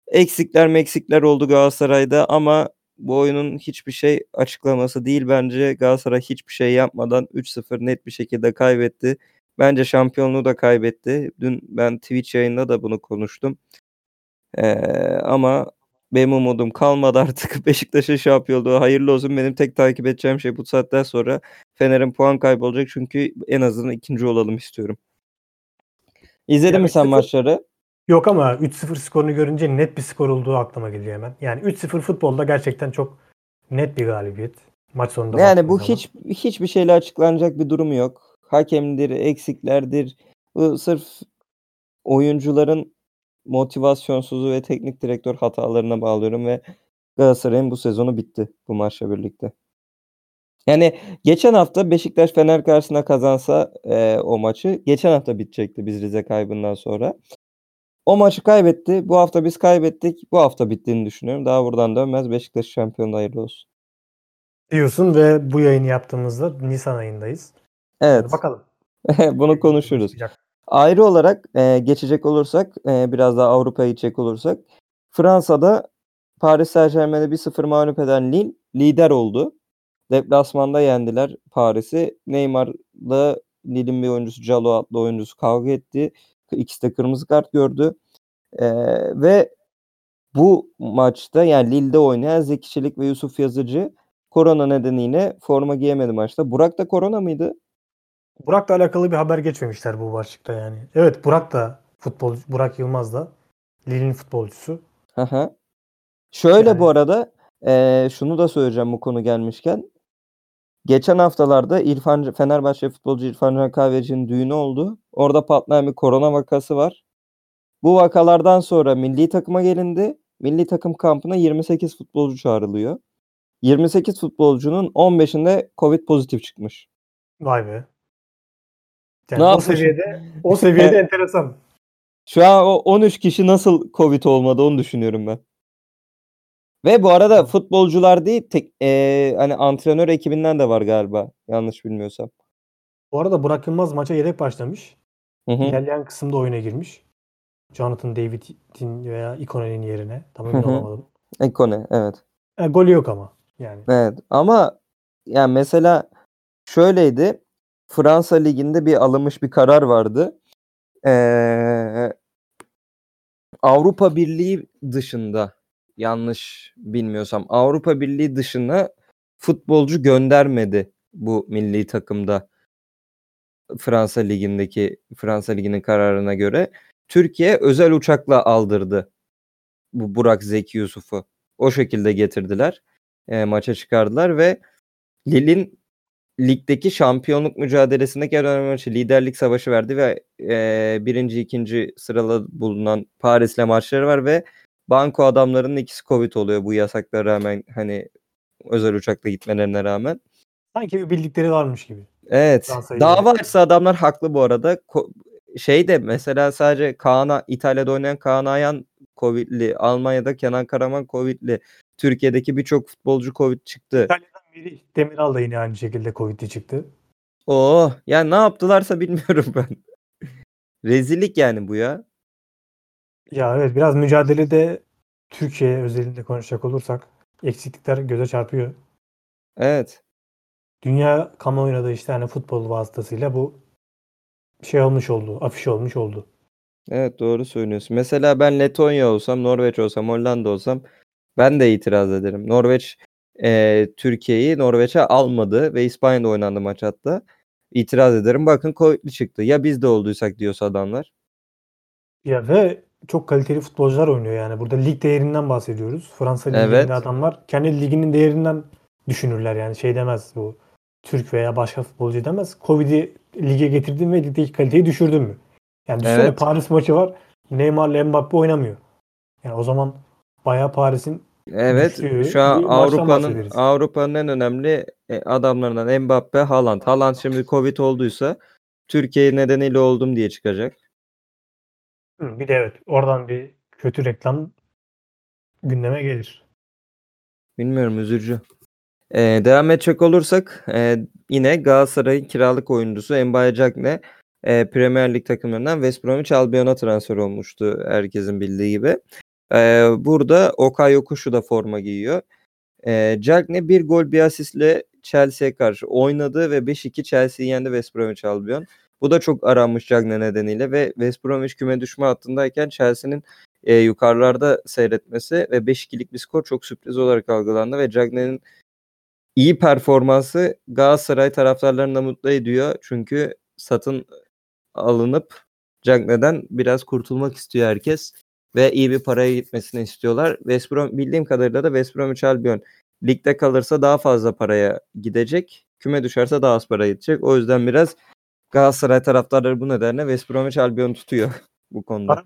eksikler meksikler oldu Galatasaray'da ama bu oyunun hiçbir şey açıklaması değil. Bence Galatasaray hiçbir şey yapmadan 3-0 net bir şekilde kaybetti. Bence şampiyonluğu da kaybetti. Dün ben Twitch yayında da bunu konuştum. Ee, ama benim umudum kalmadı artık. <laughs> Beşiktaş'ın şampiyonluğu hayırlı olsun. Benim tek takip edeceğim şey bu saatten sonra Fener'in puan kaybı olacak. Çünkü en azından ikinci olalım istiyorum. İzledin Ya mi sen maçları? Yok ama 3-0 skorunu görünce net bir skor olduğu aklıma geliyor hemen. Yani 3-0 futbolda gerçekten çok net bir galibiyet. Maç sonunda Yani bu zaman. hiç hiçbir şeyle açıklanacak bir durum yok. Hakemdir, eksiklerdir. Bu sırf oyuncuların motivasyonsuzu ve teknik direktör hatalarına bağlıyorum ve Galatasaray'ın bu sezonu bitti bu maçla birlikte. Yani geçen hafta Beşiktaş Fener karşısına kazansa e, o maçı geçen hafta bitecekti biz Rize kaybından sonra. O maçı kaybetti. Bu hafta biz kaybettik. Bu hafta bittiğini düşünüyorum. Daha buradan dönmez. Beşiktaş şampiyonu hayırlı olsun. diyorsun ve bu yayını yaptığımızda Nisan ayındayız. Evet. Bakalım. <laughs> Bunu konuşuruz. Ayrı olarak e, geçecek olursak e, biraz daha Avrupa'ya gidecek olursak Fransa'da Paris Saint-Germain'e 1-0 mağlup eden Lille lider oldu. Deplasmanda yendiler Paris'i. Neymar'la Lille'in bir oyuncusu Calo adlı oyuncusu kavga etti. İkisi de kırmızı kart gördü. E, ve bu maçta yani Lille'de oynayan Zeki Çelik ve Yusuf Yazıcı korona nedeniyle forma giyemedi maçta. Burak da korona mıydı? Burak'la alakalı bir haber geçmemişler bu başlıkta yani. Evet Burak da futbolcu. Burak Yılmaz da Lille'in futbolcusu. Aha. Şöyle Yani- bu arada eee, şunu da söyleyeceğim bu konu gelmişken. Geçen haftalarda İrfan Fenerbahçe futbolcu İrfan Can Kahveci'nin düğünü oldu. Orada patlayan bir korona vakası var. Bu vakalardan sonra milli takıma gelindi. Milli takım kampına 28 futbolcu çağrılıyor. 28 futbolcunun 15'inde Covid pozitif çıkmış. Vay be. Yani Ne o yapmış? seviyede o seviyede enteresan. Şu an o 13 kişi nasıl Covid olmadı onu düşünüyorum ben. Ve bu arada futbolcular değil tek, eee, hani antrenör ekibinden de var galiba yanlış bilmiyorsam. Bu arada Burak Yılmaz maça yedek başlamış. Hı hı. İlerleyen kısımda oyuna girmiş. Jonathan David'in veya Ikone'nin yerine. Tam emin olamadım. Ekone evet. E, golü yok ama. Yani. Evet ama yani mesela şöyleydi. Fransa liginde bir alınmış bir karar vardı. Eee, Avrupa Birliği dışında yanlış bilmiyorsam Avrupa Birliği dışına futbolcu göndermedi bu milli takımda. Fransa ligindeki Fransa liginin kararına göre Türkiye özel uçakla aldırdı bu Burak Zeki Yusuf'u. O şekilde getirdiler. E, maça çıkardılar ve Lille'in ligdeki şampiyonluk mücadelesindeki en önemli maçı liderlik savaşı verdi ve e, birinci ikinci sırada bulunan Paris'le maçları var ve banko adamlarının ikisi Covid oluyor bu yasaklara rağmen hani özel uçakla gitmelerine rağmen. Sanki bir bildikleri varmış gibi. Evet. Dava açsa adamlar haklı bu arada. Ko- şey de mesela sadece Kaan İtalya'da oynayan Kaan Ayhan Covid'li, Almanya'da Kenan Karaman Covid'li. Türkiye'deki birçok futbolcu Covid çıktı. İtalya'dan biri Demiral da yine aynı şekilde Covid'li çıktı. Oo, ya ne yaptılarsa bilmiyorum <laughs> ben. Rezillik yani bu ya. Ya evet biraz mücadelede Türkiye özelinde konuşacak olursak eksiklikler göze çarpıyor. Evet. Dünya kamuoyuna da işte hani futbol vasıtasıyla bu şey olmuş oldu, afiş olmuş oldu. Evet doğru söylüyorsun. Mesela ben Letonya olsam, Norveç olsam, Hollanda olsam ben de itiraz ederim. Norveç e, Türkiye'yi Norveç'e almadı ve İspanya'da oynandı maç hatta. İtiraz ederim. Bakın Covid'li çıktı. Ya biz de olduysak diyorsa adamlar. Ya ve çok kaliteli futbolcular oynuyor yani. Burada lig değerinden bahsediyoruz. Fransa liginde Evet. adamlar kendi liginin değerinden düşünürler yani şey demez bu Türk veya başka futbolcu demez. Covid'i lige getirdin ve ligdeki kaliteyi düşürdün mü? Yani düşünsene Evet. Paris maçı var. Neymar'la Mbappe oynamıyor. Yani o zaman bayağı Paris'in Evet. Düştüğü Şu an bir maçtan Avrupa'nın bahsederiz. Avrupa'nın en önemli e, adamlarından Mbappe, Haaland. Haaland şimdi Covid olduysa Türkiye nedeniyle oldum diye çıkacak. Hı, bir de evet oradan bir kötü reklam gündeme gelir. Bilmiyorum üzücü. Ee, devam edecek olursak e, yine Galatasaray'ın kiralık oyuncusu Mbaye Cagne e, Premier Lig takımlarından West Bromwich Albion'a transfer olmuştu herkesin bildiği gibi. Ee, burada Okay Yokuşu da forma giyiyor. Ee, Cagne bir gol bir asistle Chelsea'ye karşı oynadı ve 5-2 Chelsea'yi yendi West Bromwich Albion. Bu da çok aranmış Cagne nedeniyle ve West Bromwich küme düşme hattındayken Chelsea'nin e, yukarılarda seyretmesi ve 5-2'lik bir skor çok sürpriz olarak algılandı ve Cagne'nin iyi performansı Galatasaray taraftarlarını da mutlu ediyor. Çünkü satın alınıp Cagney'den biraz kurtulmak istiyor herkes ve iyi bir paraya gitmesini istiyorlar. West Brom bildiğim kadarıyla da West Bromwich Albion ligde kalırsa daha fazla paraya gidecek. Küme düşerse daha az para gidecek. O yüzden biraz Galatasaray taraftarları bu nedenle West Bromwich Albion tutuyor <laughs> bu konuda.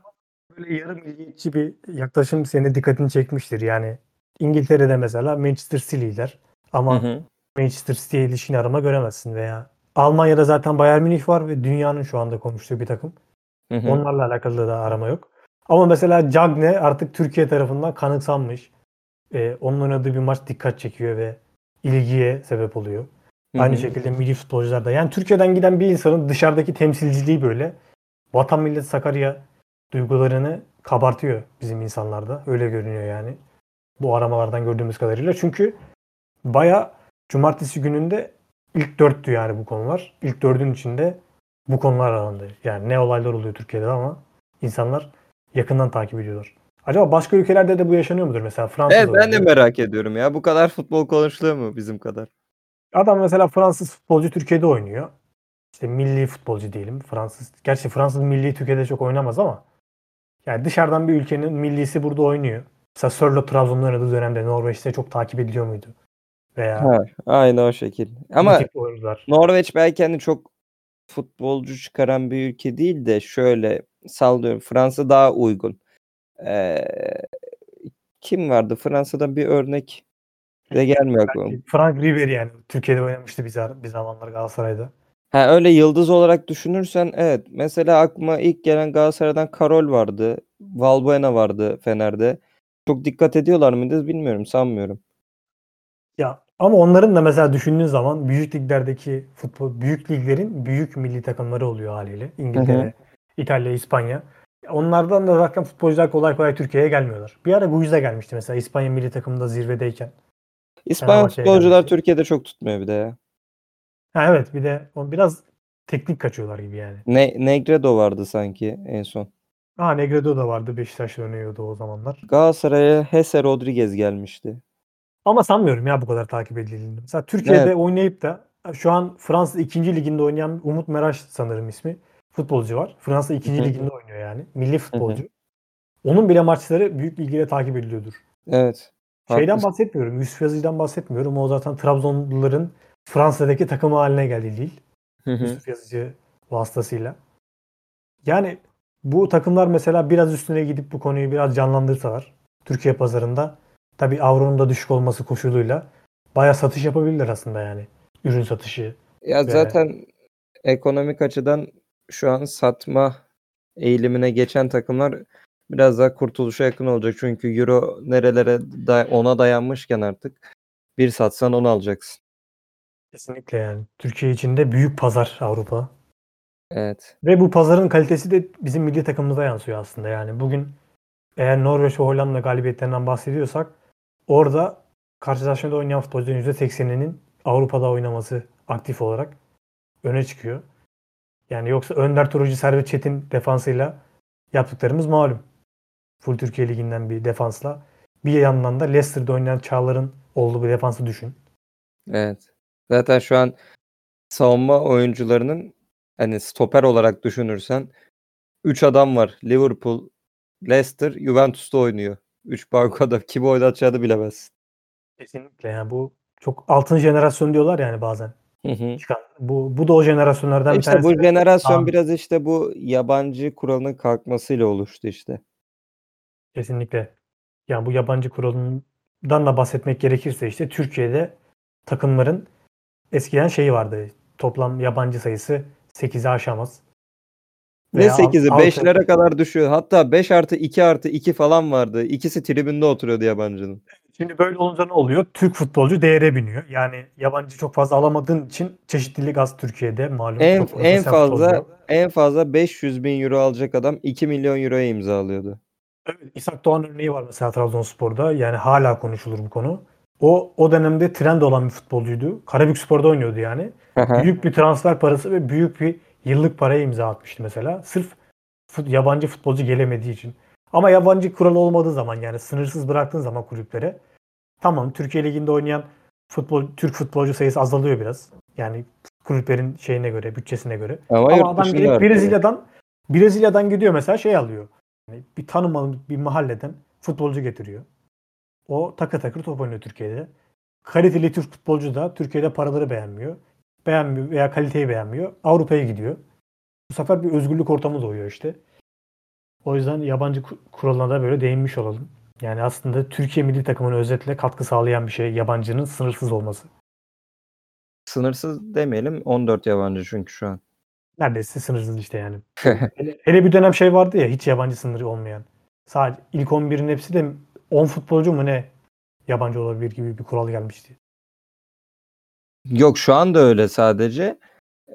Böyle yarı milliyetçi bir yaklaşım senin dikkatini çekmiştir. Yani İngiltere'de mesela Manchester City lider ama Hı hı. Manchester City'ye ilişkin arama göremezsin veya Almanya'da zaten Bayern Münih var ve dünyanın şu anda konuştuğu bir takım. Hı hı. Onlarla alakalı da arama yok. Ama mesela Cagne artık Türkiye tarafından kanıksanmış. Ee, onun oynadığı bir maç dikkat çekiyor ve ilgiye sebep oluyor. Hı Aynı şekilde milli futbolcular da. Yani Türkiye'den giden bir insanın dışarıdaki temsilciliği böyle vatan millet Sakarya duygularını kabartıyor bizim insanlarda. Öyle görünüyor yani. Bu aramalardan gördüğümüz kadarıyla. Çünkü baya cumartesi gününde ilk dörttü yani bu konular. İlk dördün içinde bu konular arandı. Yani ne olaylar oluyor Türkiye'de ama insanlar yakından takip ediyorlar. Acaba başka ülkelerde de bu yaşanıyor mudur? Mesela Fransa'da Evet ben de merak ediyorum ya. Bu kadar futbol konuşuluyor mu bizim kadar? Adam mesela Fransız futbolcu Türkiye'de oynuyor. İşte milli futbolcu diyelim. Fransız. Gerçi Fransız milli Türkiye'de çok oynamaz ama yani dışarıdan bir ülkenin millisi burada oynuyor. Mesela Sörlo Trabzon'da oynadığı dönemde Norveç'te çok takip ediliyor muydu? Veya Ha, aynı o şekil. Ama. Norveç belki hani çok futbolcu çıkaran bir ülke değil de şöyle sallıyorum Fransa daha uygun. Ee, kim vardı? Fransa'dan bir örnek de gelmiyor aklıma. Frank Ribery yani Türkiye'de oynamıştı bir, bir zamanlar Galatasaray'da. Ha öyle yıldız olarak düşünürsen evet. Mesela aklıma ilk gelen Galatasaray'dan Karol vardı. Valbuena vardı Fener'de. Çok dikkat ediyorlar mıydı bilmiyorum sanmıyorum. Ya ama onların da mesela düşündüğün zaman büyük liglerdeki futbol büyük liglerin büyük milli takımları oluyor haliyle. İngiltere, İtalya, İspanya. Onlardan da zaten futbolcular kolay kolay Türkiye'ye gelmiyorlar. Bir ara Guiza gelmişti mesela İspanya milli takımında zirvedeyken. Fenerbahçe'ye futbolcular gelmişti. Türkiye'de çok tutmuyor bir de ya. Ha evet bir de o biraz teknik kaçıyorlar gibi yani. Ne Negredo vardı sanki en son. Ha Negredo da vardı Beşiktaş'ta oynuyordu o zamanlar. Galatasaray'a Hesse Rodriguez gelmişti. Ama sanmıyorum ya bu kadar takip edildiğini. Mesela Türkiye'de Evet. oynayıp da şu an Fransa 2. liginde oynayan Umut Meraş sanırım ismi. Futbolcu var. Fransa 2. Hı hı. liginde oynuyor yani. Milli futbolcu. Onun bile maçları büyük ilgiyle takip ediliyordur. Evet. Şeyden haklısın. bahsetmiyorum. Yusuf Yazıcı'dan bahsetmiyorum. O zaten Trabzonluların Fransa'daki takımı haline geldi değil. Hı. Yusuf Yazıcı vasıtasıyla. Yani bu takımlar mesela biraz üstüne gidip bu konuyu biraz canlandırsalar Türkiye pazarında tabii avronun da düşük olması koşuluyla bayağı satış yapabilirler aslında yani. Ürün satışı. Ya Ve- zaten ekonomik açıdan şu an satma eğilimine geçen takımlar biraz daha kurtuluşa yakın olacak. Çünkü euro nerelere da ona dayanmışken artık bir satsan onu alacaksın. Kesinlikle yani. Türkiye için de büyük pazar Avrupa. Evet. Ve bu pazarın kalitesi de bizim milli takımımıza yansıyor aslında. Yani bugün eğer Norveç ve Hollanda galibiyetlerinden bahsediyorsak orada karşılaşmada oynayan futbolcuların %80'inin Avrupa'da oynaması aktif olarak öne çıkıyor. Yani yoksa Önder Turucu, Servet Çetin defansıyla yaptıklarımız malum. Full Türkiye Ligi'nden bir defansla. Bir yandan da Leicester'da oynayan Çağlar'ın olduğu bir defansı düşün. Evet. Zaten şu an savunma oyuncularının hani stoper olarak düşünürsen 3 adam var. Liverpool, Leicester, Juventus'ta oynuyor. 3 bankoda kimi oynatacağını bilemezsin. Kesinlikle yani bu çok altın jenerasyon diyorlar yani bazen. Hı hı. Çıkan. Bu, bu da o jenerasyonlardan bir İşte tanesi. bu jenerasyon Abi. biraz işte bu yabancı kuralının kalkmasıyla oluştu işte. Kesinlikle. Yani bu yabancı kuralından da bahsetmek gerekirse işte Türkiye'de takımların eskiden şeyi vardı. Toplam yabancı sayısı 8'i aşamaz. Ne Veya 8'i altı- 5'lere kadar düşüyor. Hatta 5 artı 2 artı 2 falan vardı. İkisi tribünde oturuyordu yabancının. Şimdi böyle olunca ne oluyor? Türk futbolcu değere biniyor. Yani yabancı çok fazla alamadığın için çeşitlilik az Türkiye'de malum. En, Çok en fazla yok. en fazla 500 bin euro alacak adam 2 milyon euroya imzalıyordu. Evet, İshak Doğan örneği var mesela Trabzonspor'da. Yani hala konuşulur bu konu. O o dönemde trend olan bir futbolcuydu. Karabükspor'da oynuyordu yani. büyük bir transfer parası ve büyük bir yıllık paraya imza atmıştı mesela. Sırf fut- yabancı futbolcu gelemediği için. Ama yabancı kural olmadığı zaman yani sınırsız bıraktığın zaman kulüplere tamam Türkiye Ligi'nde oynayan futbol Türk futbolcu sayısı azalıyor biraz. Yani kulüplerin şeyine göre, bütçesine göre. Ama, Ama adam artıyor. Brezilya'dan Brezilya'dan gidiyor mesela şey alıyor. Yani bir tanımadık bir mahalleden futbolcu getiriyor. O takır takır top oynuyor Türkiye'de. Kaliteli Türk futbolcu da Türkiye'de paraları beğenmiyor. Beğenmiyor veya kaliteyi beğenmiyor. Avrupa'ya gidiyor. Bu sefer bir özgürlük ortamı doğuyor işte. O yüzden yabancı ku- kuralına da böyle değinmiş olalım. Yani aslında Türkiye milli takımına özetle katkı sağlayan bir şey yabancının sınırsız olması. Sınırsız demeyelim 14 yabancı çünkü şu an. Neredeyse sınırsız işte yani. <laughs> hele, hele bir dönem şey vardı ya hiç yabancı sınırı olmayan. Sadece ilk 11'in hepsi de 10 futbolcu mu ne yabancı olabilir gibi bir kural gelmişti. Yok şu anda öyle sadece.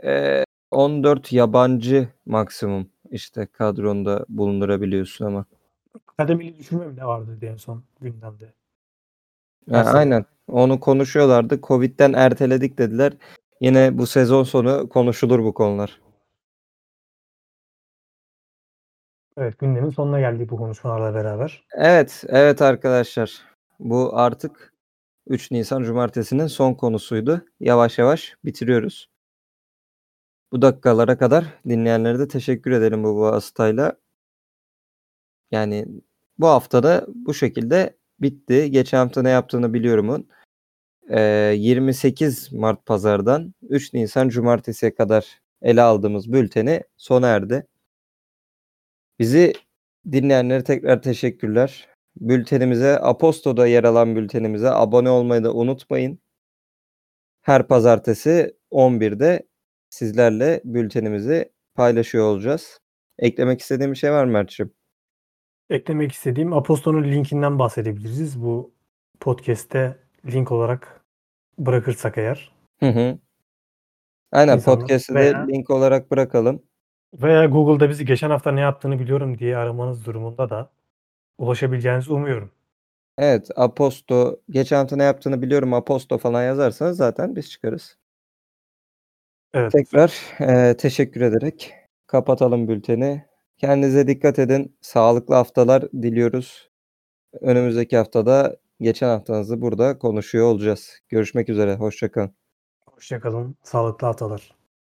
Ee, 14 yabancı maksimum işte kadronda bulundurabiliyorsun ama. Kademeli düşürme mi ne vardı en son gündemde. Ha, Aslında- aynen. Onu konuşuyorlardı. Covid'den erteledik dediler. Yine bu sezon sonu konuşulur bu konular. Evet gündemin sonuna geldik bu konuşmalarla beraber. Evet, evet arkadaşlar. Bu artık 3 Nisan Cumartesi'nin son konusuydu. Yavaş yavaş bitiriyoruz. Bu dakikalara kadar dinleyenlere de teşekkür edelim bu vasıtayla. Yani bu hafta da bu şekilde bitti. Geçen hafta ne yaptığını biliyorumun. Ee, 28 Mart pazardan 3 Nisan Cumartesi'ye kadar ele aldığımız bülteni sona erdi. Bizi dinleyenlere tekrar teşekkürler. Bültenimize, Aposto'da yer alan bültenimize abone olmayı da unutmayın. Her pazartesi 11'de sizlerle bültenimizi paylaşıyor olacağız. Eklemek istediğim bir şey var mı Mert'ciğim? Eklemek istediğim Aposto'nun linkinden bahsedebiliriz. Bu podcast'te link olarak bırakırsak eğer. Hı hı. Aynen İnsanlar podcast'ı veya- link olarak bırakalım. Veya Google'da bizi geçen hafta ne yaptığını biliyorum diye aramanız durumunda da ulaşabileceğinizi umuyorum. Evet Aposto geçen hafta ne yaptığını biliyorum Aposto falan yazarsanız zaten biz çıkarız. Evet. Tekrar eee, teşekkür ederek kapatalım bülteni. Kendinize dikkat edin. Sağlıklı haftalar diliyoruz. Önümüzdeki haftada geçen haftanızı burada konuşuyor olacağız. Görüşmek üzere. Hoşçakalın. Hoşçakalın. Sağlıklı haftalar.